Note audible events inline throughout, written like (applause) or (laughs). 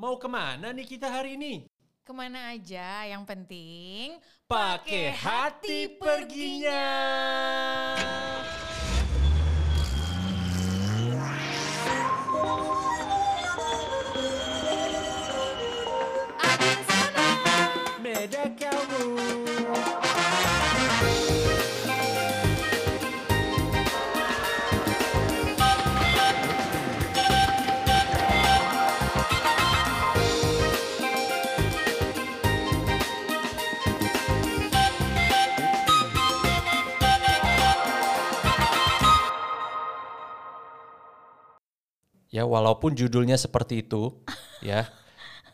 Mau ke mana nih kita hari ini? Ke mana aja, yang penting Pakai hati perginya. Ya walaupun judulnya seperti itu, ya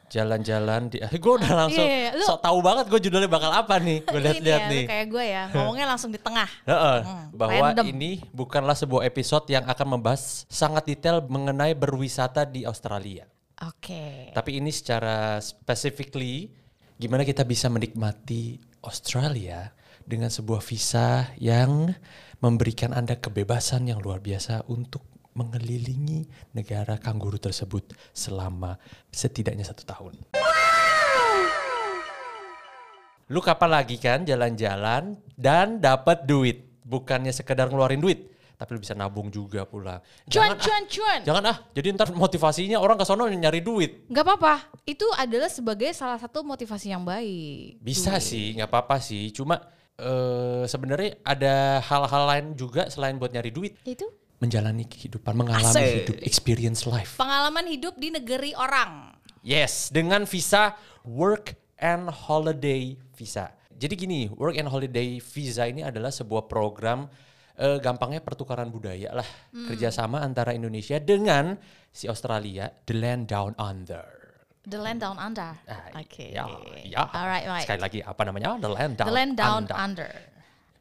jalan-jalan di, (laughs) gue udah langsung Iya, lu- sok tahu banget gue judulnya bakal apa nih, gue lihat-lihat ya, nih. kayak gue ya, ngomongnya langsung di tengah. Heeh, Hmm, bahwa random. ini bukanlah sebuah episode yang akan membahas sangat detail mengenai berwisata di Australia. Oke. Tapi ini secara specifically gimana kita bisa menikmati Australia dengan sebuah visa yang memberikan Anda kebebasan yang luar biasa untuk mengelilingi negara kangguru tersebut selama setidaknya satu tahun. Lu kapan lagi kan jalan-jalan dan dapat duit, bukannya sekedar ngeluarin duit, tapi lu bisa nabung juga pulang. Cuan, Jangan ah, cuan, cuan. Jangan ah, jadi ntar motivasinya orang ke sono nyari duit. Gak apa-apa, itu adalah sebagai salah satu motivasi yang baik. Bisa sih, nggak apa-apa sih. Cuma eh, sebenarnya ada hal-hal lain juga selain buat nyari duit. Itu Menjalani kehidupan, mengalami Asik. hidup, experience life. pengalaman hidup di negeri orang. Yes, dengan visa work and holiday visa. Jadi gini, work and holiday visa ini adalah sebuah program eh, gampangnya pertukaran budaya lah, kerjasama antara Indonesia dengan si Australia, the land down under. The land down under. Ah, Oke. Ya, ya. Alright, right. Sekali lagi apa namanya? The land down, The land down under. under.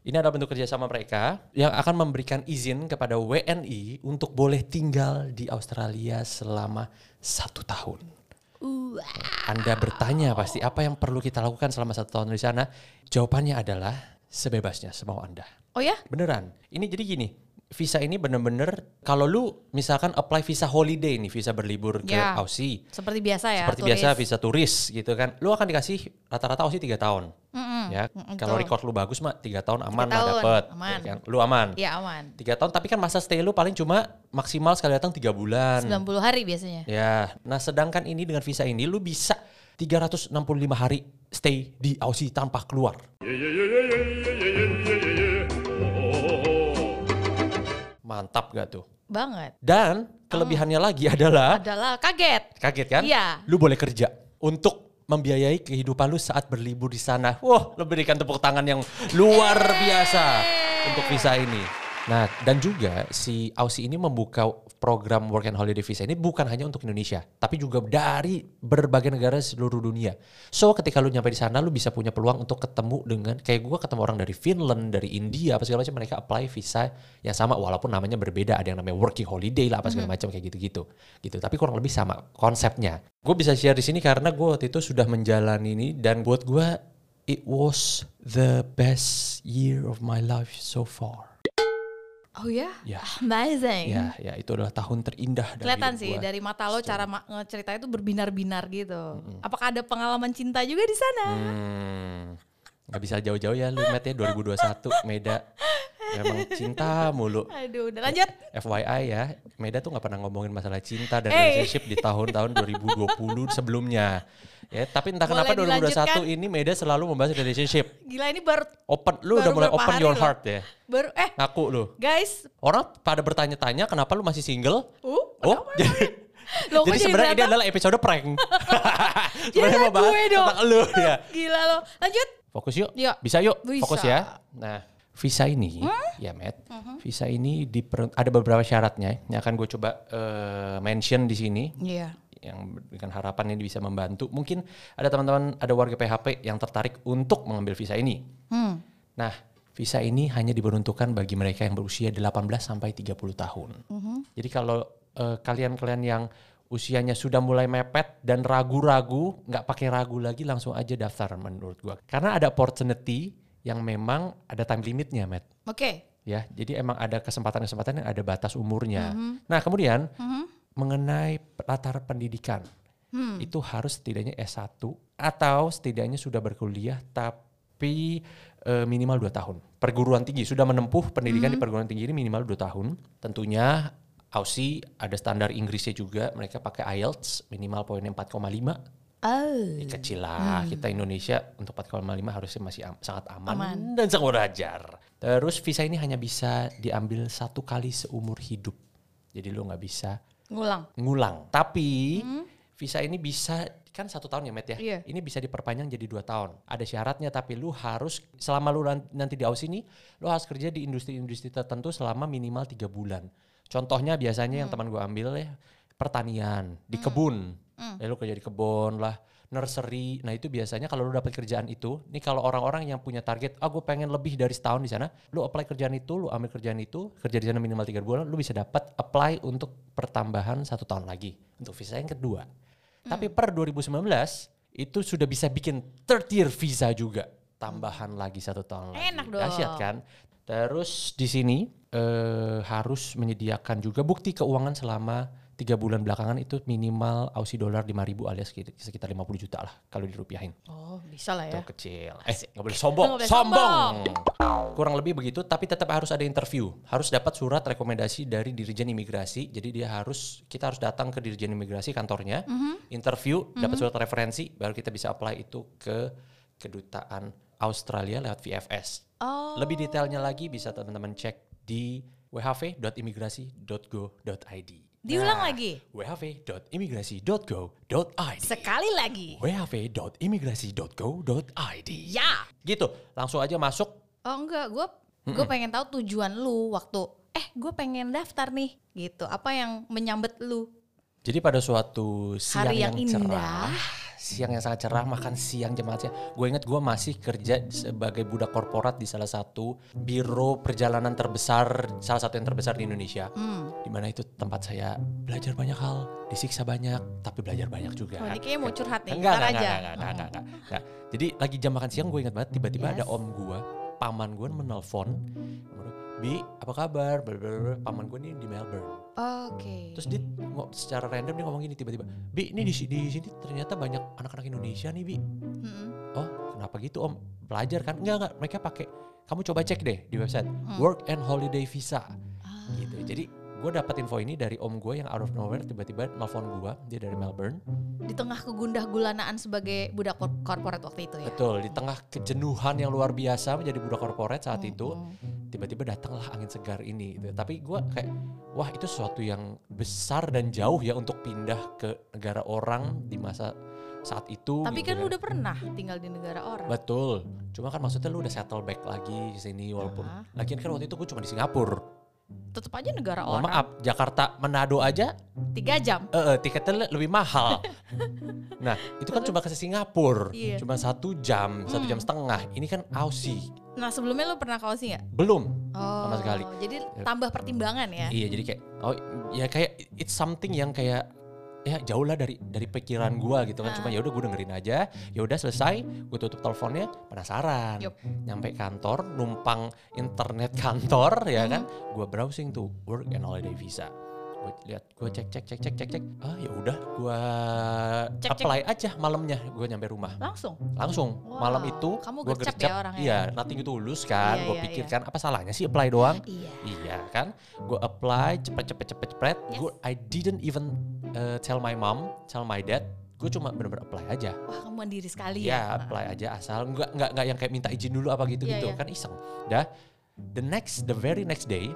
Ini adalah bentuk kerjasama mereka yang akan memberikan izin kepada WNI untuk boleh tinggal di Australia selama satu tahun. Wah. Anda bertanya pasti apa yang perlu kita lakukan selama satu tahun di sana? Jawabannya adalah sebebasnya, semau Anda. Oh ya? Beneran. Ini jadi gini, visa ini bener-bener kalau lu misalkan apply visa holiday nih, visa berlibur ke Ya. Aussie. Seperti biasa ya. Seperti turis. biasa visa turis gitu kan. Lu akan dikasih rata-rata Aussie tiga tahun. Mm-mm. Ya, kalau record lu bagus mah tiga tahun aman Tiga lah tahun, dapet. aman. Ya kan? Lu aman. Ya aman. Tiga tahun, tapi kan masa stay lu paling cuma maksimal sekali datang tiga bulan. 90 hari biasanya. Ya, nah sedangkan ini dengan visa ini lu bisa 365 hari stay di Aussie tanpa keluar. Mantap gak tuh? Banget. Dan kelebihannya lagi adalah Adalah kaget. kaget kan? Iya. Lu boleh kerja untuk membiayai kehidupan lu saat berlibur di sana. Wah, lu berikan tepuk tangan yang luar biasa untuk visa ini. Nah, dan juga si Aussie ini membuka program work and holiday visa ini bukan hanya untuk Indonesia, tapi juga dari berbagai negara seluruh dunia. So, ketika lu nyampe di sana, lu bisa punya peluang untuk ketemu dengan kayak gua ketemu orang dari Finland, dari India, apa segala macam mereka apply visa yang sama walaupun namanya berbeda, ada yang namanya working holiday lah apa segala macam kayak gitu-gitu. Gitu. Tapi kurang lebih sama konsepnya. Gue bisa share di sini karena gue waktu itu sudah menjalani ini dan buat gue it was the best year of my life so far. Oh ya? Ya. Amazing. Ya, ya itu adalah tahun terindah Kelihatan sih gua. dari mata lo cara ma- ngecerita itu berbinar-binar gitu. Apakah ada pengalaman cinta juga di sana? Hmm, nggak bisa jauh-jauh ya lu Matt ya 2021 Meda. (laughs) Memang cinta mulu. Aduh, udah lanjut. FYI ya, Meda tuh nggak pernah ngomongin masalah cinta dan Eh. relationship di tahun-tahun 2020 sebelumnya. Ya, tapi entah Boleh kenapa 2021 dilanjutkan? ini Meda selalu membahas relationship. Gila ini baru Open, lu udah Baru mulai berapa open your loh. heart ya. baru eh Ngaku lu. guys, Orang pada bertanya-tanya kenapa lu masih single? uh Oh, jadi, (laughs) Loh, jadi sebenarnya ini adalah episode prank. (laughs) Sebenarnya mau bahas gue dong. tentang lu ya. (laughs) Gila lo. Lanjut. Fokus yuk. Yuk. Bisa yuk. Bisa. Fokus ya. Nah, visa ini, ya Matt, visa ini diper- ada beberapa syaratnya yang akan gue coba eh, mention di sini Iya. yang dengan harapan ini bisa membantu. Mungkin ada teman-teman, ada warga PHP yang tertarik untuk mengambil visa ini. Hmm. Nah, visa ini hanya diperuntukkan bagi mereka yang berusia 18 sampai 30 tahun. Jadi kalau eh, kalian-kalian yang usianya sudah mulai mepet dan ragu-ragu, nggak pakai ragu lagi langsung aja daftar menurut gua. Karena ada opportunity yang memang ada time limitnya, Matt. Oke. Ya, jadi emang ada kesempatan-kesempatan yang ada batas umurnya. Nah, kemudian mengenai latar pendidikan. itu harus setidaknya S1 atau setidaknya sudah berkuliah tapi eh, minimal 2 tahun. Perguruan tinggi sudah menempuh pendidikan di perguruan tinggi ini minimal 2 tahun. Tentunya Aussie ada standar Inggrisnya juga, mereka pakai IELTS minimal poinnya 4,5 Oh. Ya, kecil lah kita Indonesia untuk 4,5 harusnya masih am- sangat aman, Aman. dan sangat wajar. Terus visa ini hanya bisa diambil satu kali seumur hidup. Jadi lu nggak bisa Ngulang. ngulang. Tapi visa ini bisa kan satu tahun ya Matt ya. Iya. Ini bisa diperpanjang jadi dua tahun. Ada syaratnya tapi lu harus selama lu nan- nanti di Aussie ini lu harus kerja di industri-industri tertentu selama minimal tiga bulan. Contohnya biasanya yang teman gua ambil ya pertanian di kebun. Ya lu kerja di kebun lah, nursery. Nah itu biasanya kalau lu dapat kerjaan itu, nih kalau orang-orang yang punya target, ah gue pengen lebih dari setahun di sana, lu apply kerjaan itu, lu ambil kerjaan itu, kerja di sana minimal tiga bulan, lu bisa dapat apply untuk pertambahan satu tahun lagi untuk visa yang kedua. Tapi per 2019 itu sudah bisa bikin third year visa juga, tambahan lagi satu tahun lagi. Enak dong. Dahsyat kan? Terus di sini eh, harus menyediakan juga bukti keuangan selama tiga bulan belakangan itu minimal Aussie dollar 5000 alias sekitar- sekitar 50 juta lah kalau dirupiahin. Oh, bisa lah Itu ya. kecil. Eh, nggak boleh sombong. Nggak boleh sombong. Kurang lebih begitu, tapi tetap harus ada interview. Harus dapat surat rekomendasi dari Dirjen Imigrasi. Jadi dia harus kita harus datang ke Dirjen Imigrasi kantornya, Mhm. interview, dapat surat referensi, baru kita bisa apply itu ke kedutaan Australia lewat VFS. Oh. Lebih detailnya lagi bisa teman-teman cek di whv.imigrasi.go.id. Diulang Nah, lagi. whv.imigrasi.go.id. Sekali lagi. whv.imigrasi.go.id. Ya. Gitu, langsung aja masuk. Oh enggak, gue gue pengen tahu tujuan lu waktu eh gue pengen daftar nih gitu. Apa yang menyambet lu? Jadi pada suatu siang Hari yang, yang cerah, siang yang sangat cerah, makan siang jam makan siang. Gue inget gue masih kerja sebagai budak korporat di salah satu biro perjalanan terbesar, salah satu yang terbesar di Indonesia. Hmm. Di mana itu tempat saya belajar banyak hal, disiksa banyak, tapi belajar banyak juga. Oh, ini kayaknya mau curhat nih. Enggak, enggak, aja. enggak, enggak, enggak, enggak, enggak, enggak. Jadi lagi jam makan siang gue ingat banget tiba-tiba Yes. ada om gue, paman gue menelpon, Bi, apa kabar? Blablabla. Paman gue ini di Melbourne. Oke. Terus dia secara random dia ngomong gini tiba-tiba, Bi, ini di, di sini ternyata banyak anak-anak Indonesia nih, Bi. Mm-mm. Oh, kenapa gitu Om? Belajar kan? Enggak, enggak. Mereka pakai, kamu coba cek deh di website, Hmm. Work and Holiday Visa. Ah. Gitu. Jadi gue dapat info ini dari om gue yang out of nowhere tiba-tiba nelfon gue, dia dari Melbourne. Di tengah kegundah gulanaan sebagai budak kor- korporat waktu itu ya. Betul, di tengah kejenuhan yang luar biasa menjadi budak korporat saat itu, Mm-mm. tiba-tiba datanglah angin segar ini. Gitu. Tapi gue kayak, wah itu sesuatu yang besar dan jauh ya untuk pindah ke negara orang di masa saat itu. Tapi gitu kan lu udah pernah tinggal di negara orang. Betul. Cuma kan maksudnya lu udah settle back lagi di sini walaupun. Ah. Lagian kan waktu itu gue cuma di Singapura. Tetep aja negara Mohon orang. maaf, Jakarta Manado aja Tiga jam. eh eh, tiketnya lebih mahal. (laughs) nah, itu kan cuma ke Singapura. Iya. Cuma satu jam, satu Hmm. jam setengah. Ini kan Aussie. Nah sebelumnya lu pernah ke Aussie nggak? Belum. Oh, Sama sekali. Jadi tambah pertimbangan ya. Iya, jadi kayak oh ya kayak it's something yang kayak ya jauh lah dari dari pikiran gua gitu kan. Cuma ya udah gue dengerin aja. Ya udah selesai gue tutup teleponnya penasaran. Yup. nyampe kantor numpang internet kantor ya Hmm. kan gue browsing tuh work and holiday visa gue lihat gue cek cek cek cek cek cek ah ya udah gue Cek, cek. apply aja malamnya gue nyampe rumah Langsung. langsung Wow, malam itu kamu gue gercep gercep ya orangnya iya ya? nothing tulus kan Iya, gue iya, pikirkan apa salahnya sih apply doang Iya. Iya kan, gue apply cepet cepet cepet cepet. Yes. Gue I didn't even uh, tell my mom, tell my dad. Gue cuma bener-bener apply aja. Wah kamu mandiri sekali Iya ya. apply aja asal nggak nggak nggak yang kayak minta izin dulu apa gitu Iya, gitu iya. kan iseng. Dah the next the very next day.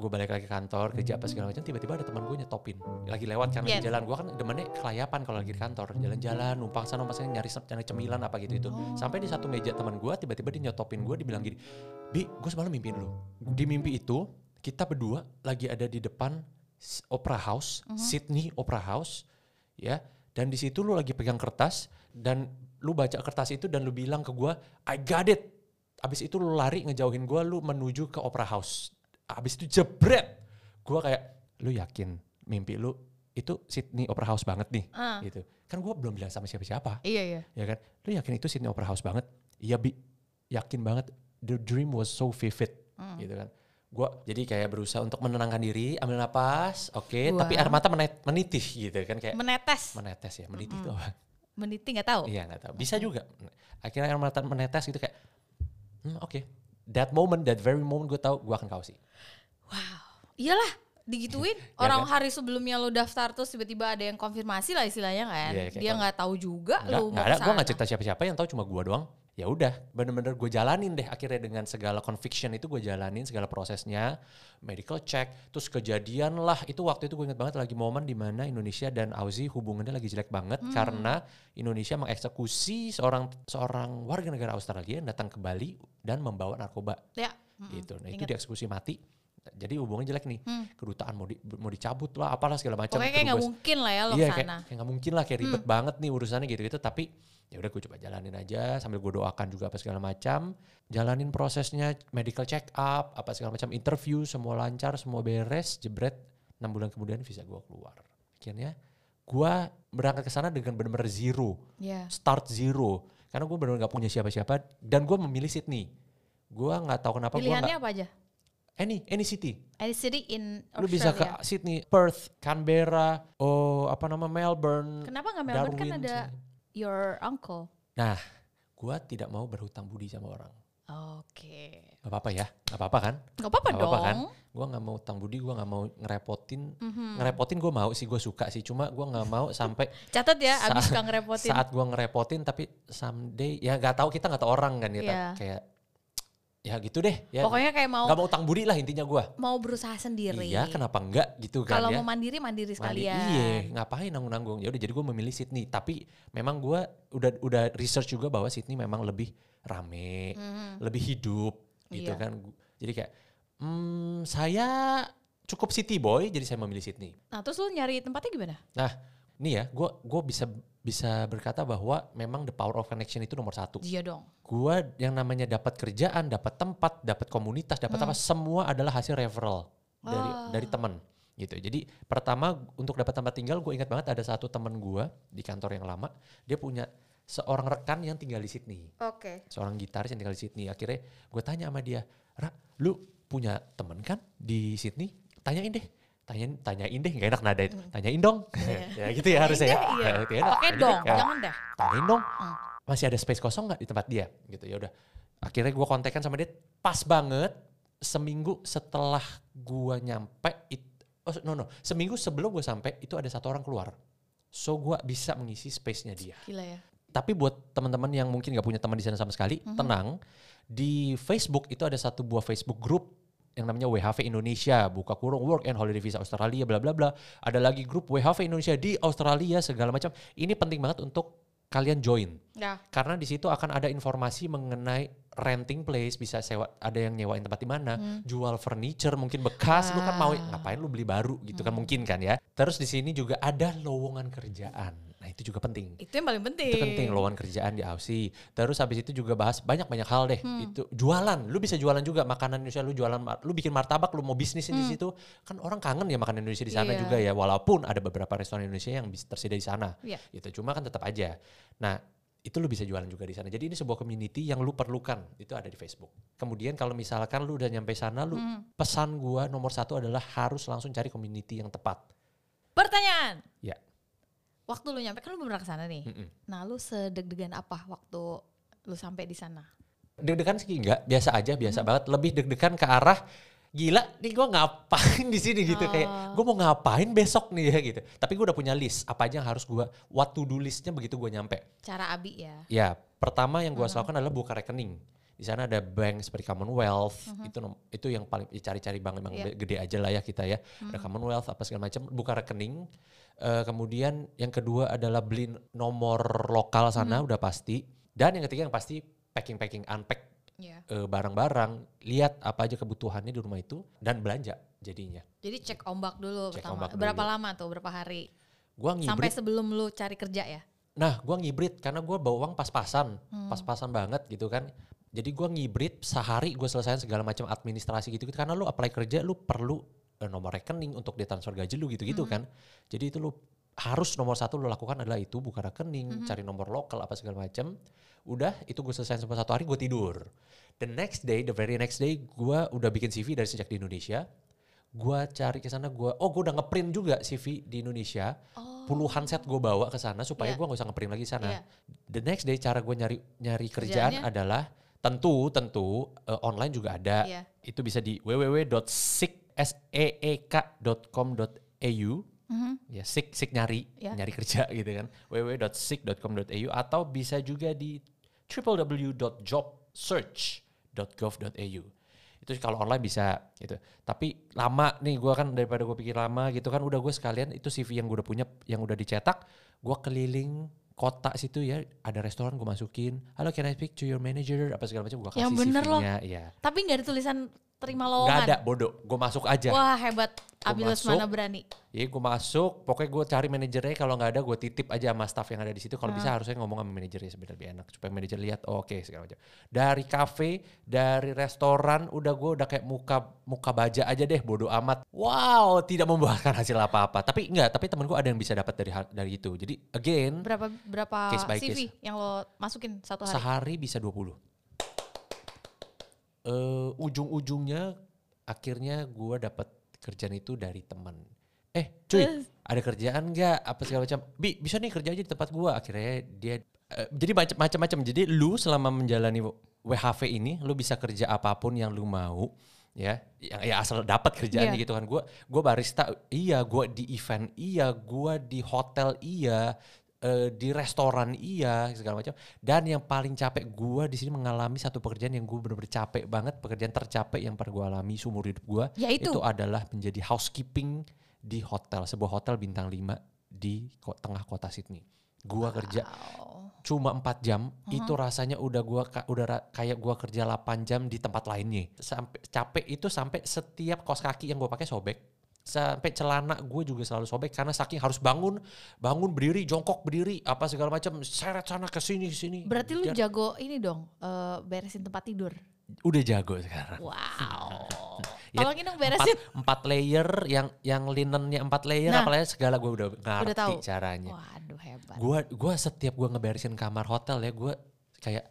Gue balik lagi kantor kerja apa segala macam tiba-tiba ada teman gue nyetopin. Lagi lewat kan lagi Yes. jalan gue kan demennya kelayapan kalau lagi di kantor. Jalan-jalan numpang sana numpang sini nyari nyari cemilan apa gitu itu Oh. sampai di satu meja teman gue tiba-tiba dia nyetopin gue dibilang gini bi gue semalam mimpiin lu. Di mimpi itu kita berdua lagi ada di depan opera house Mhm. Sydney Opera House ya. Dan di situ lu lagi pegang kertas dan lu baca kertas itu dan lu bilang ke gue I got it. Abis itu lu lari ngejauhin gue lu menuju ke Opera House abis itu jebret gue kayak lu yakin mimpi lu itu Sydney Opera House banget nih Ah. gitu kan gue belum bilang sama siapa-siapa Iya iya. ya kan lu yakin itu Sydney Opera House banget iya bi yakin banget the dream was so vivid Hmm. gitu kan Gue jadi kayak berusaha untuk menenangkan diri, ambil napas, oke, Buang. tapi air mata menet- menitih gitu kan kayak Menetes. menetes ya, menitih itu apa? Meniti nggak tahu. Iya nggak tahu. Bisa juga. Akhirnya air mata menetes gitu kayak, hmm, oke. That moment, that very moment gue tahu gue akan kausi. Wow. Iyalah, digituin. (laughs) Ya Orang kan? hari sebelumnya lu daftar terus tiba-tiba ada yang konfirmasi lah istilahnya kan. Kayak Dia nggak tahu juga nggak mau ada. Gue nggak cerita siapa-siapa yang tahu cuma gue doang. Ya udah, bener-bener gue jalanin deh akhirnya dengan segala conviction itu gue jalanin segala prosesnya, medical check, terus kejadian lah itu waktu itu gue inget banget lagi momen di mana Indonesia dan Aussie hubungannya lagi jelek banget Hmm. karena Indonesia mengeksekusi seorang seorang warga negara Australia yang datang ke Bali dan membawa narkoba Ya. gitu. Nah itu dieksekusi mati. Jadi hubungannya jelek nih. Hmm. Kedutaan mau di, mau dicabut lah, apalah segala macam. Pokoknya kayak nggak mungkin lah ya lo iya ke sana. kayak, nggak mungkin lah kayak ribet banget nih urusannya gitu-gitu tapi ya udah gue coba jalanin aja sambil gue doakan juga apa segala macam. Jalanin prosesnya medical check up apa segala macam interview semua lancar semua beres jebret. Enam bulan kemudian visa gue keluar. Akhirnya gue berangkat ke sana dengan benar-benar zero. Iya. start zero. Karena gue benar-benar nggak punya siapa-siapa dan gue memilih Sydney. Gue nggak tahu kenapa gue nggak apa aja? any any city. Any city in lu bisa ke Australia. Sydney Perth Canberra oh apa nama Melbourne Kenapa nggak Melbourne? Kan Darwin, ada your uncle? Nah, gua tidak mau berhutang budi sama orang. Oke. Gak apa-apa ya, gak apa-apa kan? Nggak apa-apa dong. kan? Gua nggak mau hutang budi, gua nggak mau ngerepotin. Mhm. Ngerepotin gue mau sih, gue suka sih. Cuma gua nggak mau sampai (laughs) Catat ya, abis suka ngerepotin. saat gua ngerepotin, tapi someday ya nggak tahu kita nggak tahu orang kan ya. Iya. Kayak ya gitu deh. Ya, Pokoknya kayak mau nggak mau utang budi lah intinya gua. mau berusaha sendiri. Iya, kenapa enggak gitu kan Kalau ya? mau mandiri mandiri Mandi- sekalian. Iya, ngapain nanggung-nanggung? Ya udah jadi gue memilih Sydney. Tapi memang gue udah udah research juga bahwa Sydney memang lebih rame, Mhm. lebih hidup gitu Iya. kan. Jadi kayak hmm, saya cukup city boy, jadi saya memilih Sydney. Nah terus lu nyari tempatnya gimana? Nah, nih ya, gue gua bisa bisa berkata bahwa memang the power of connection itu nomor satu. Iya dong. Gue yang namanya dapat kerjaan, dapat tempat, dapat komunitas, dapat apa, semua adalah hasil referral dari Ah. dari teman gitu. Jadi pertama untuk dapat tempat tinggal, gue ingat banget ada satu teman gue di kantor yang lama, dia punya seorang rekan yang tinggal di Sydney, Oke. seorang gitaris yang tinggal di Sydney. Akhirnya gue tanya sama dia, Ra, lu punya temen kan di Sydney? Tanyain deh. Tanyain, tanyain deh, gak enak nada itu. Tanyain dong. (laughs) ya gitu ya harusnya ya. Iya. Ya, gitu ya. Pakai dong, ya jangan dah. tanyain dong Hmm. masih ada space kosong nggak di tempat dia gitu ya udah akhirnya gue kontekan sama dia pas banget seminggu setelah gue nyampe it, oh no no seminggu sebelum gue sampai itu ada satu orang keluar so gue bisa mengisi space-nya dia Gila ya. tapi buat teman-teman yang mungkin nggak punya teman di sana sama sekali Mhm. tenang di Facebook itu ada satu buah Facebook group yang namanya WHV Indonesia buka kurung work and holiday visa Australia bla bla bla. Ada lagi grup WHV Indonesia di Australia segala macam. Ini penting banget untuk kalian join. Ya. karena di situ akan ada informasi mengenai renting place bisa sewa ada yang nyewain tempat di mana jual furniture mungkin bekas. Lu kan mau Ah. ngapain lu beli baru gitu kan? Mungkin kan ya. Terus di sini juga ada lowongan kerjaan itu juga penting. Itu yang paling penting. itu penting lowongan kerjaan di Aussie. Terus habis itu juga bahas banyak banyak hal deh. Itu jualan. Lu bisa jualan juga makanan Indonesia lu jualan lu bikin martabak lu mau bisnis di situ. Kan orang kangen ya makan Indonesia di sana Iya. juga ya walaupun ada beberapa restoran Indonesia yang tersedia di sana. Iya. gitu cuma kan tetap aja. Nah itu lu bisa jualan juga di sana. Jadi ini sebuah community yang lu perlukan. Itu ada di Facebook. Kemudian kalau misalkan lu udah nyampe sana lu pesan gua nomor satu adalah harus langsung cari community yang tepat. Pertanyaan. ya Waktu lu nyampe kan lu belum pernah ke sana nih. Mm-mm. Nah, lu sedeg-degan apa waktu lu sampai di sana? deg-degan sih enggak. Biasa aja biasa banget. Lebih deg-degan ke arah gila nih gue ngapain di sini? gitu. Kayak gue mau ngapain besok nih ya? gitu. Tapi gue udah punya list apa aja yang harus gue what to do listnya begitu gue nyampe. Cara Abi ya. ya pertama yang gue lakukan adalah buka rekening di sana ada bank seperti Commonwealth itu nom- itu yang paling ya cari-cari bank bank Iya. gede aja lah ya kita ya ada Commonwealth apa segala macam buka rekening Eh, kemudian yang kedua adalah beli nomor lokal sana udah pasti dan yang ketiga yang pasti packing packing unpack Iya. eh, barang-barang, lihat apa aja kebutuhannya di rumah itu dan belanja jadinya. Jadi cek ombak dulu Cek pertama. ombak dulu. Berapa lama tuh? Berapa hari? Gua Sampai sebelum lu cari kerja ya? Nah, gua ngibrit karena gua bawa uang pas-pasan, Hmm. pas-pasan banget gitu kan. Jadi gua ngibrit sehari gue selesaiin segala macam administrasi gitu, gitu karena lu apply kerja lu perlu eh, nomor rekening untuk ditransfer gaji lu gitu-gitu Hmm. kan. Jadi itu lu harus nomor satu lu lakukan adalah itu buka Hmm. rekening, cari nomor lokal apa segala macam. Udah itu gue selesaiin semua satu hari gue tidur. The next day, the very next day, gue udah bikin CV dari sejak di Indonesia. Gue cari ke sana, gue, oh gue udah ngeprint juga CV di Indonesia. Puluhan set gue bawa ke sana supaya Iya. gue gak usah ngeprint lagi sana. Iya. The next day, cara gue nyari nyari kerjaan Kerjaannya? adalah tentu tentu eh, online juga ada. Iya. Itu bisa di www.seek.com.au ya sik sik nyari Ya. nyari kerja (laughs) gitu kan www.sik.com.au atau bisa juga di www.jobsearch.gov.au itu kalau online bisa gitu tapi lama nih gua kan daripada gue pikir lama gitu kan udah gue sekalian itu CV yang gue udah punya yang udah dicetak gua keliling kota situ ya ada restoran gue masukin halo can I speak to your manager apa segala macam gue kasih Yang bener loh. CV-nya ya Tapi nggak ada tulisan terima lowongan. ada bodoh gue masuk aja Wah hebat. Masuk. mana berani. Iya gue masuk, pokoknya gue cari manajernya kalau nggak ada gue titip aja sama staff yang ada di situ. Kalau bisa harusnya ngomong sama manajernya sebenarnya lebih enak supaya manajer lihat oh, oke segala macam. Dari kafe, dari restoran udah gue udah kayak muka muka baja aja deh bodoh amat. Wow, tidak membuahkan hasil apa-apa. Tapi enggak, tapi temen gue ada yang bisa dapat dari dari itu. Jadi again, Berapa berapa Case by CV yang lo masukin satu hari? sehari bisa 20. Eh ujung-ujungnya akhirnya gue dapat kerjaan itu dari teman. Eh, cuy, ada kerjaan nggak? Apa segala macam? Bi, bisa nih kerja aja di tempat gue. Akhirnya dia eh, jadi macam- macam-macam. Jadi lu selama menjalani WHV ini, lu bisa kerja apa pun yang lu mau ya yang ya asal dapat kerjaannya Iya. gitu kan gue gue barista iya gue di event iya gue di hotel iya eh, di restoran iya segala macam. Dan yang paling capek gue di sini mengalami satu pekerjaan yang gue benar-benar capek banget pekerjaan tercapek yang pernah gue alami seumur hidup gue Yaitu? adalah menjadi housekeeping di hotel sebuah hotel bintang 5 di ko- tengah kota Sydney. Gue kerja cuma 4 jam itu rasanya udah gua ka- udah kayak gua kerja 8 jam di tempat lainnya. Sampai capek itu sampai setiap kaos kaki yang gua pakai sobek sampai celana gue juga selalu sobek karena saking harus bangun bangun berdiri jongkok berdiri apa segala macam seret sana ke sini sini Berarti lu Ja- jago ini dong, eh, beresin tempat tidur. udah jago sekarang Wow. (laughs) Ya, Tolongin dong empat, beresin. empat layer yang yang linennya empat layer Nah. apalagi segala gue udah Udah ngerti tahu. caranya Waduh hebat. gua gua setiap gua ngeberesin kamar hotel ya gua kayak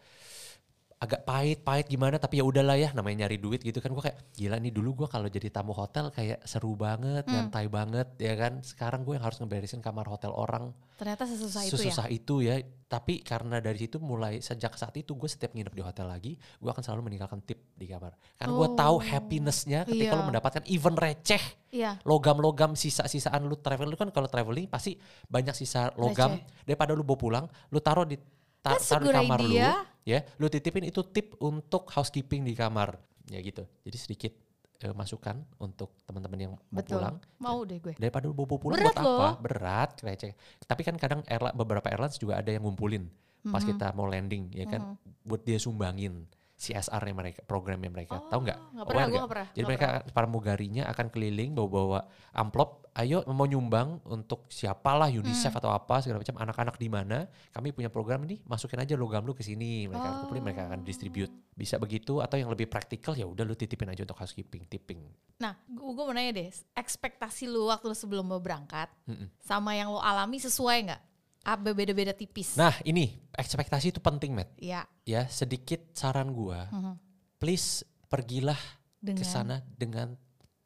agak pahit-pahit gimana tapi ya udahlah ya namanya nyari duit gitu kan gua kayak gila nih dulu gua kalau jadi tamu hotel kayak seru banget Hmm. nyantai banget ya kan sekarang gue yang harus ngeberesin kamar hotel orang Ternyata sesusah itu ya. itu ya tapi karena dari situ mulai sejak saat itu gue setiap nginep di hotel lagi gue akan selalu meninggalkan tip di kamar karena gue tahu happinessnya ketika Iya. lu mendapatkan event receh Iya. logam-logam sisa-sisaan lu travel lu kan kalau traveling pasti banyak sisa logam daripada lu bawa pulang lu taruh di ta- That's taruh di kamar lu idea. ya lu titipin itu tip untuk housekeeping di kamar ya gitu jadi sedikit eh, masukan untuk teman-teman yang mau Betul. pulang Mau deh gue. daripada lu bawa pulang Berat buat apa loh. berat receh tapi kan kadang airline, beberapa airlines juga ada yang ngumpulin pas Mm-hmm. kita mau landing ya kan buat dia sumbangin CSR-nya mereka, programnya mereka. Tahu nggak? nggak Aware nggak? Jadi nggak mereka pramugarinya akan keliling bawa-bawa amplop, ayo mau nyumbang untuk siapalah UNICEF Hmm. atau apa segala macam anak-anak di mana, kami punya program ini, masukin aja logam lu ke sini, mereka Oh. kumpulin, mereka akan distribute. Bisa begitu atau yang lebih praktikal ya udah lu titipin aja untuk housekeeping, tipping. Nah, gue mau nanya deh, ekspektasi lu waktu lu sebelum mau berangkat sama yang lo alami sesuai nggak? Apa beda-beda tipis? Nah, ini ekspektasi itu penting, Matt. ya, Ya, sedikit saran gua. Please pergilah ke sana dengan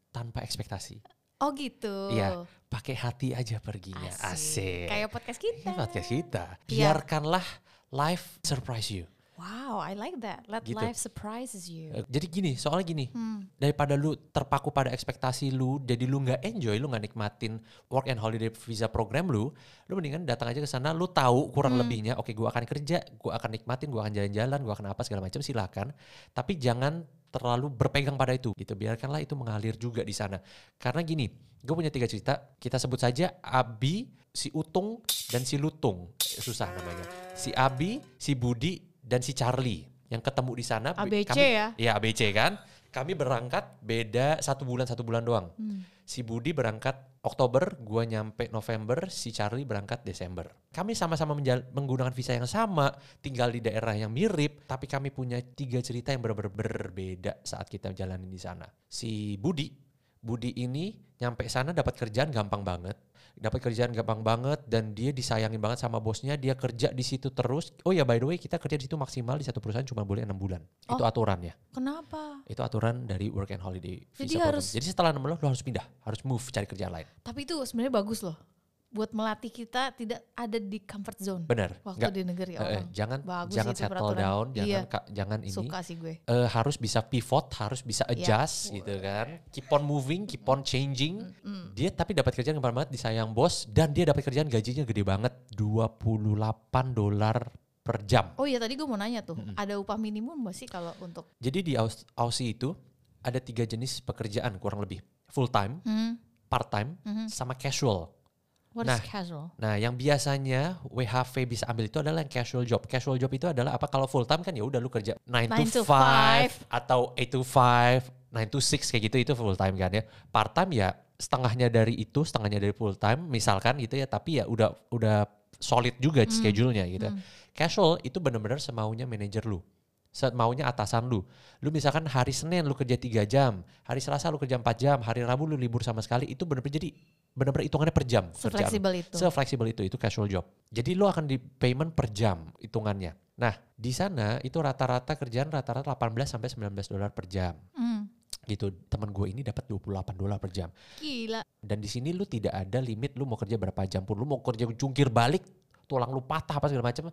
tanpa ekspektasi. oh gitu. Iya, pakai hati aja perginya. Asik. Kayak podcast kita. Ini podcast kita. Iya. Biarkanlah life surprise you. Wow, I like that. Let Gitu. life surprises you. Eh, Jadi gini, soalnya gini, Hmm. daripada lu terpaku pada ekspektasi lu, jadi lu nggak enjoy, lu nggak nikmatin work and holiday visa program lu, lu mendingan datang aja ke sana, lu tahu kurang Hmm. lebihnya, oke gua akan kerja, gua akan nikmatin, gua akan jalan-jalan, gua akan apa segala macam, silakan. Tapi jangan terlalu berpegang pada itu, gitu. Biarkanlah itu mengalir juga di sana. Karena gini, gue punya tiga cerita, kita sebut saja Abi, si Utung, dan si Lutung. Susah namanya. Si Abi, si Budi, dan si Charlie yang ketemu di sana. ABC Kami- ya? Iya ABC kan. Kami berangkat beda satu bulan satu bulan doang. Hmm. Si Budi berangkat Oktober, gua nyampe November, si Charlie berangkat Desember. Kami sama-sama menggunakan visa yang sama, tinggal di daerah yang mirip, tapi kami punya tiga cerita yang benar-benar berbeda saat kita jalanin di sana. Si Budi, Budi ini nyampe sana dapat kerjaan gampang banget. Dapat kerjaan gampang banget dan dia disayangin banget sama bosnya, dia kerja di situ terus. Oh ya by the way, kita kerja di situ maksimal di satu perusahaan cuma boleh enam bulan. Itu Oh. aturannya. Kenapa? Itu aturan dari work and holiday visa Jadi program. harus- Jadi setelah enam bulan lo harus pindah, harus move cari kerjaan lain. Tapi itu sebenarnya bagus loh. Buat melatih kita tidak ada di comfort zone. Benar. Waktu Nggak, di negeri eh, eh, orang. jangan Bagus jangan settle peraturan. down, jangan Iya. ka- jangan ini. Suka sih gue. eh, harus bisa pivot, harus bisa Iya. adjust gitu kan. Keep on moving, keep on changing. Dia tapi dapat kerjaan gampang banget disayang bos dan dia dapat kerjaan gajinya gede banget 28 dolar per jam. Oh iya tadi gue mau nanya tuh, ada upah minimum gak sih kalau untuk Jadi di Aus- Aussie itu ada tiga jenis pekerjaan kurang lebih. Full time, hmm, part time, sama casual. What Nah, is casual? Nah, yang biasanya WHV bisa ambil itu adalah yang casual job. Casual job itu adalah apa? Kalau full time kan ya udah lu kerja 9 Nine to to 5 atau 8 to 5, 9 to 6 kayak gitu itu full time kan ya. Part time ya setengahnya dari itu, setengahnya dari full time misalkan gitu ya, tapi ya udah udah solid juga schedule-nya gitu. Casual itu benar-benar semaunya manajer lu. Semaunya atasan lu. Lu misalkan hari Senin lu kerja 3 jam, hari Selasa lu kerja 4 jam, hari Rabu lu libur sama sekali. Itu benar-benar jadi benar-benar hitungannya per jam. Sefleksibel itu. Se-fleksibel itu, itu casual job. Jadi lo akan di payment per jam hitungannya. Nah, di sana itu rata-rata kerjaan rata-rata 18 sampai 19 dolar per jam. Hmm, Gitu. Teman gue ini dapat 28 dolar per jam. gila. Dan di sini lu tidak ada limit lu mau kerja berapa jam pun. Lu mau kerja jungkir balik, tulang lu patah apa segala macam,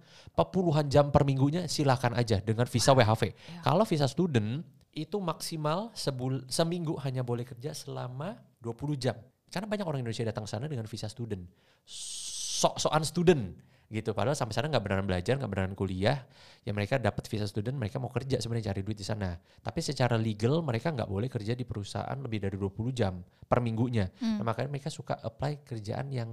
puluhan jam per minggunya silahkan aja dengan visa WHV. Ya. Kalau visa student itu maksimal sebul seminggu hanya boleh kerja selama 20 jam. Karena banyak orang Indonesia datang ke sana dengan visa student. Sok-sokan student gitu. Padahal sampai sana nggak beneran belajar, nggak beneran kuliah. Ya mereka dapat visa student, mereka mau kerja sebenarnya cari duit di sana. Tapi secara legal mereka nggak boleh kerja di perusahaan lebih dari 20 jam per minggunya. Nah, makanya mereka suka apply kerjaan yang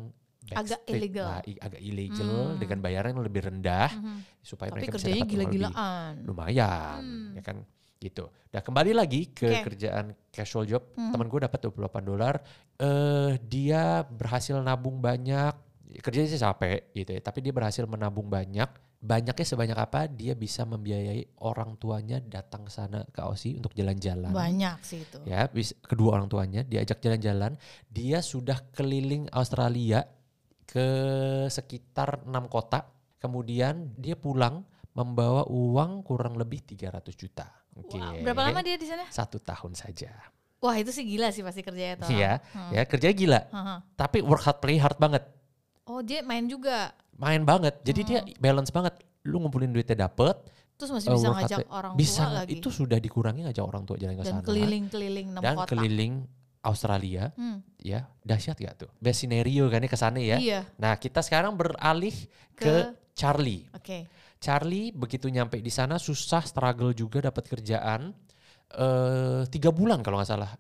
Hmm. Agak illegal. lah, agak illegal dengan bayaran yang lebih rendah supaya Hmm. Tapi mereka bisa dapat gila-gilaan. lumayan ya kan gitu. Nah kembali lagi ke Oke. kerjaan casual job, teman gue dapat 28 dolar, eh dia berhasil nabung banyak, kerjanya sih capek gitu ya, tapi dia berhasil menabung banyak. Banyaknya sebanyak apa dia bisa membiayai orang tuanya datang ke sana ke Aussie untuk jalan-jalan. Banyak sih itu. Ya, bis- kedua orang tuanya diajak jalan-jalan, dia sudah keliling Australia ke sekitar enam kota. Kemudian dia pulang membawa uang kurang lebih 300 juta. Oke. Wow, Berapa lama dia di sana? Satu tahun saja. Wah itu sih gila sih pasti kerjanya tuh. Iya, ya kerjanya gila. Haha. Tapi work hard play hard banget. Oh dia main juga. Main banget. Jadi dia balance banget. Lu ngumpulin duitnya dapet. Terus masih eh, bisa hard ngajak play. orang bisa, tua lagi. Itu sudah dikurangi ngajak orang tua jalan ke Dan sana. keliling-keliling enam Dan kota. keliling Australia. Hmm. Ya, dahsyat gak tuh? Best scenario kan ya ke sana ya. Iya. Nah, kita sekarang beralih ke, Ke- Charlie. Oke. Charlie begitu nyampe di sana susah, struggle juga dapat kerjaan. eh tiga bulan kalau nggak salah.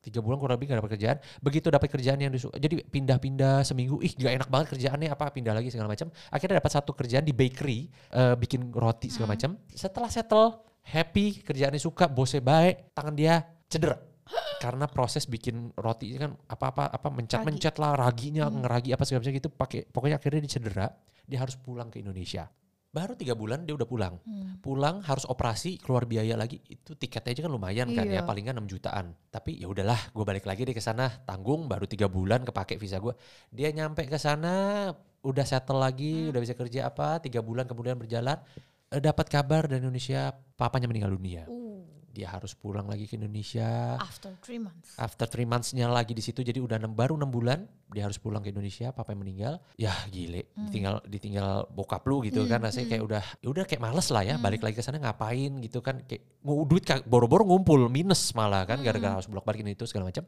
Tiga bulan kurang lebih gak dapat kerjaan. Begitu dapat kerjaan yang disuka, jadi pindah-pindah seminggu. Ih, gak enak banget kerjaannya apa pindah lagi segala macam. Akhirnya dapat satu kerjaan di bakery, eh, bikin roti segala macam. Setelah settle, happy, kerjaannya suka, bosnya baik, tangan dia cedera. (gasps) Karena proses bikin roti ini kan apa-apa apa mencet-mencet lah raginya ngeragi apa segala macam gitu pakai pokoknya akhirnya dia cedera dia harus pulang ke Indonesia baru tiga bulan dia udah pulang. Pulang harus operasi keluar biaya lagi. Itu tiketnya aja kan lumayan kan ya Iya. paling nggak 6 jutaan. Tapi ya udahlah gue balik lagi deh ke sana. Tanggung baru tiga bulan kepake visa gue dia nyampe ke sana udah settle lagi udah bisa kerja apa tiga bulan kemudian berjalan. Eh, dapat kabar dari Indonesia papanya meninggal dunia. Uh, dia harus pulang lagi ke Indonesia. After three months. after three months-nya lagi di situ jadi udah enam, baru enam bulan dia harus pulang ke Indonesia papa yang meninggal. Ya gile. Ditinggal ditinggal bokap lu gitu kan rasanya kayak udah ya udah kayak males lah ya balik lagi ke sana ngapain gitu kan kayak mau duit boro-boro ngumpul minus malah kan gara-gara harus bolak balikin itu segala macam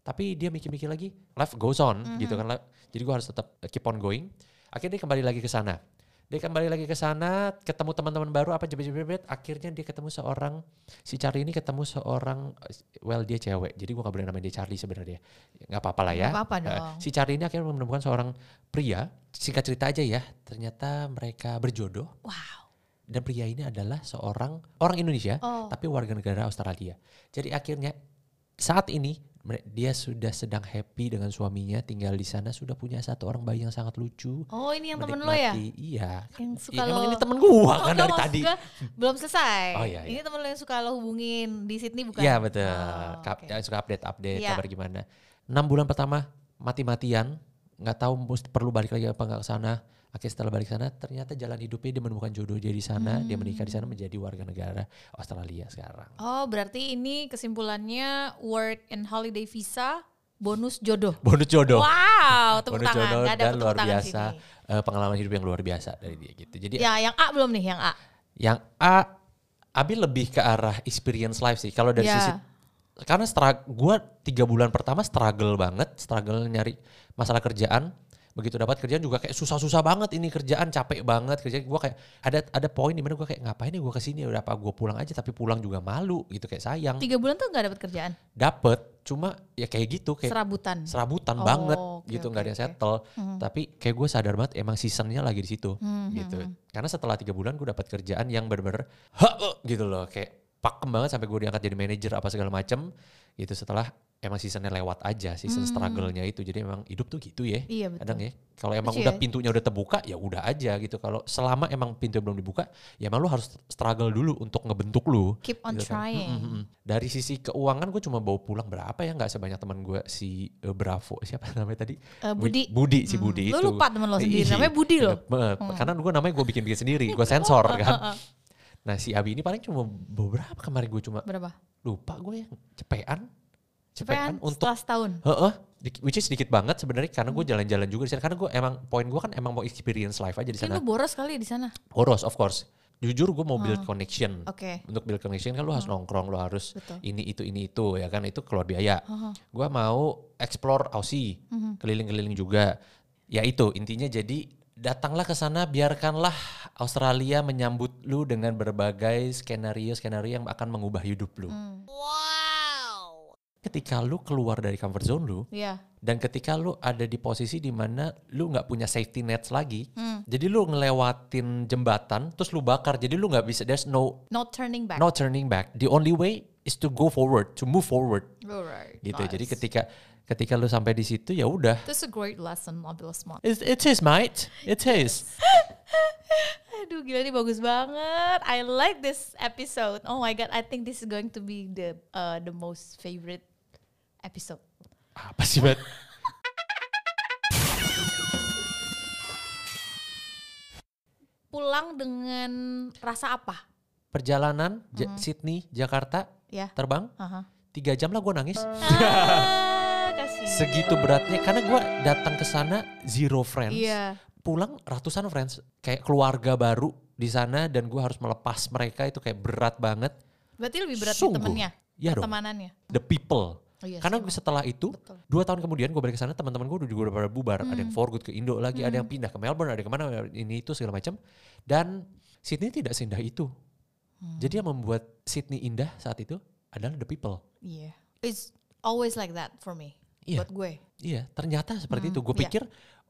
tapi dia mikir-mikir lagi life goes on gitu kan jadi gua harus tetap keep on going. Akhirnya dia kembali lagi ke sana dia kembali lagi ke sana, ketemu teman-teman baru apa jebet-jebet, akhirnya dia ketemu seorang si Charlie ini ketemu seorang well dia cewek. Jadi gua gak boleh namain dia Charlie sebenarnya. nggak apa-apa lah ya. Nggak apa-apa Eh, dong. si Charlie ini akhirnya menemukan seorang pria, singkat cerita aja ya, ternyata mereka berjodoh Wow. dan pria ini adalah seorang orang Indonesia Oh. tapi warga negara Australia. Jadi akhirnya saat ini dia sudah sedang happy dengan suaminya, tinggal di sana sudah punya satu orang bayi yang sangat lucu. Oh ini yang temen lo ya? Iya. Yang Iya, suka emang lo. ini temen gua Oh, kan dari tadi. belum selesai. Oh, iya, iya. Ini temen lo yang suka lo hubungin di Sydney bukan? Iya betul. Oh, Kap- oke. yang suka update-update Iya. kabar gimana. Enam bulan pertama mati-matian nggak tahu perlu balik lagi apa nggak ke sana. Akhirnya setelah balik sana ternyata jalan hidupnya dia menemukan jodoh dia di sana, dia menikah di sana menjadi warga negara Australia sekarang. Oh, berarti ini kesimpulannya work and holiday visa bonus jodoh. (laughs) Bonus jodoh. Wow, tepuk Bonus tangan. jodoh Gak ada dan luar biasa sini. eh, pengalaman hidup yang luar biasa dari dia gitu. Jadi Ya, yang A belum nih, yang A. yang A Abi lebih ke arah experience life sih. Kalau dari Ya. sisi karena struggle, gue tiga bulan pertama struggle banget, struggle nyari masalah kerjaan. Begitu dapat kerjaan juga kayak susah-susah banget ini kerjaan, capek banget kerjaan. Gue kayak ada ada poin di mana gue kayak ngapain nih gue ke sini udah apa gue pulang aja tapi pulang juga malu gitu kayak sayang. Tiga bulan tuh gak dapat kerjaan, Dapet, cuma ya kayak gitu kayak serabutan. serabutan Oh, banget oke, gitu nggak ada yang oke. settle Mhm. tapi kayak gue sadar banget emang seasonnya lagi di situ Hmm, gitu hmm, hmm. karena setelah tiga bulan gue dapat kerjaan yang bener-bener "Hah, eh," gitu loh kayak pakem banget sampai gue diangkat jadi manajer apa segala macem gitu setelah emang seasonnya lewat aja season Hmm. struggle-nya itu jadi emang hidup tuh gitu ya Iya betul. kadang ya kalau emang Lucu udah ya. pintunya udah terbuka ya udah aja gitu kalau selama emang pintu belum dibuka ya emang lu harus struggle dulu untuk ngebentuk lu Keep on gitu kan. trying. Mm, mm, mm. Dari sisi keuangan gue cuma bawa pulang berapa ya nggak sebanyak teman gue si eh, Bravo (laughs) siapa namanya tadi Eh, Budi. Budi si Hmm. Budi Lu itu. lupa temen lo sendiri, namanya Budi loh. bener banget. Karena gue namanya gue bikin bikin sendiri, gue sensor (laughs) kan. Nah si Abi ini paling cuma bawa berapa kemarin gue cuma Berapa? lupa gue yang cepean. Cepetan untuk setelah setahun. Heeh, which is sedikit banget sebenarnya karena gue jalan-jalan juga di sana karena gue emang poin gue kan emang mau experience life aja di Kan sana. lu boros kali di sana. Boros of course. Jujur gue mau build connection. Oke. Untuk build connection kan lu harus nongkrong, lu harus Betul. ini itu ini itu ya kan itu keluar biaya. Heeh. Gue mau explore Aussie, Mhm. keliling-keliling juga. Ya itu intinya jadi datanglah ke sana, biarkanlah Australia menyambut lu dengan berbagai skenario-skenario yang akan mengubah hidup lu. Hmm. Ketika lu keluar dari comfort zone lu Iya. dan ketika lu ada di posisi di mana lu nggak punya safety nets lagi, Hmm. jadi lu ngelewatin jembatan terus lu bakar, jadi lu nggak bisa. There's no No turning back. no turning back. The only way is to go forward, to move forward. Alright. Gitu. Jadi nice. ketika ketika lu sampai di situ ya udah That's a great lesson, Smart. It, it is, mate. It is. (laughs) Aduh gila ini bagus banget. I like this episode. Oh my god, I think this is going to be the uh, the most favorite episode. Apa sih, Matt? Pulang dengan rasa apa? Perjalanan Ja- Sydney, Jakarta, Ya. terbang Aha. tiga jam lah gue nangis. Ah. (laughs) Segitu beratnya karena gue datang ke sana zero friends. Iya. Pulang ratusan friends, kayak keluarga baru di sana dan gue harus melepas mereka itu kayak berat banget. Berarti lebih berat di Sungguh. temennya, dong. temanannya. The people. Oh iya Karena sih, setelah itu Betul. dua tahun kemudian gue balik ke sana teman-teman gue udah juga udah pada bubar. Ada Hmm. yang for good ke Indo lagi, ada yang pindah ke Melbourne, ada yang ke mana ini itu segala macam. Dan Sydney tidak seindah itu. Hmm. Jadi yang membuat Sydney indah saat itu adalah the people. Iya. It's always like that for me. Iya. Buat gue. Iya, ternyata seperti Hmm, itu. Gue iya. pikir,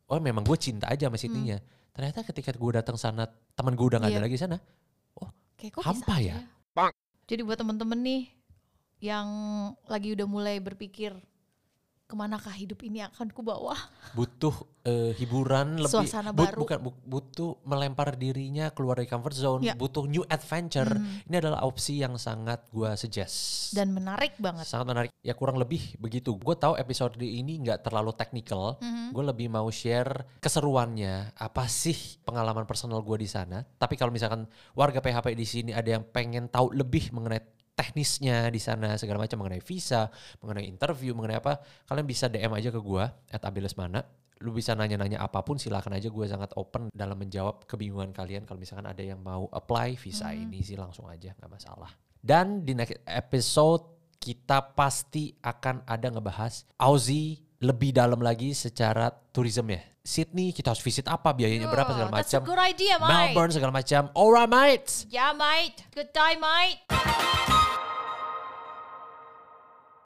oh memang gue cinta aja sama Sydney-nya. Ternyata ketika gue datang sana, teman gue udah gak Iya. ada lagi sana. Kayak kok Hampa ya? aja Jadi buat temen-temen nih yang lagi udah mulai berpikir ke manakah hidup ini akan ku bawa. Butuh eh, hiburan lebih. Suasana but- baru. bukan, bu- butuh melempar dirinya keluar dari comfort zone. Iya. Butuh new adventure. Hmm. Ini adalah opsi yang sangat gue suggest. Dan menarik banget. sangat menarik. Ya kurang lebih begitu. Gue tahu episode ini nggak terlalu technical. Mhm. Gue lebih mau share keseruannya. Apa sih pengalaman personal gue di sana. Tapi kalau misalkan warga PHP di sini ada yang pengen tahu lebih mengenai teknisnya di sana segala macam mengenai visa, mengenai interview, mengenai apa, kalian bisa DM aja ke gue at Abilesmana. Lu bisa nanya-nanya apa pun silakan aja gue sangat open dalam menjawab kebingungan kalian kalau misalkan ada yang mau apply visa ini sih langsung aja nggak masalah. Dan di next episode kita pasti akan ada ngebahas Aussie lebih dalam lagi secara tourism ya. Sydney kita harus visit apa biayanya berapa segala Oh, That's a macam. good idea, mate. Melbourne segala macam. Alright mates. Yeah, mate. Good time, mate.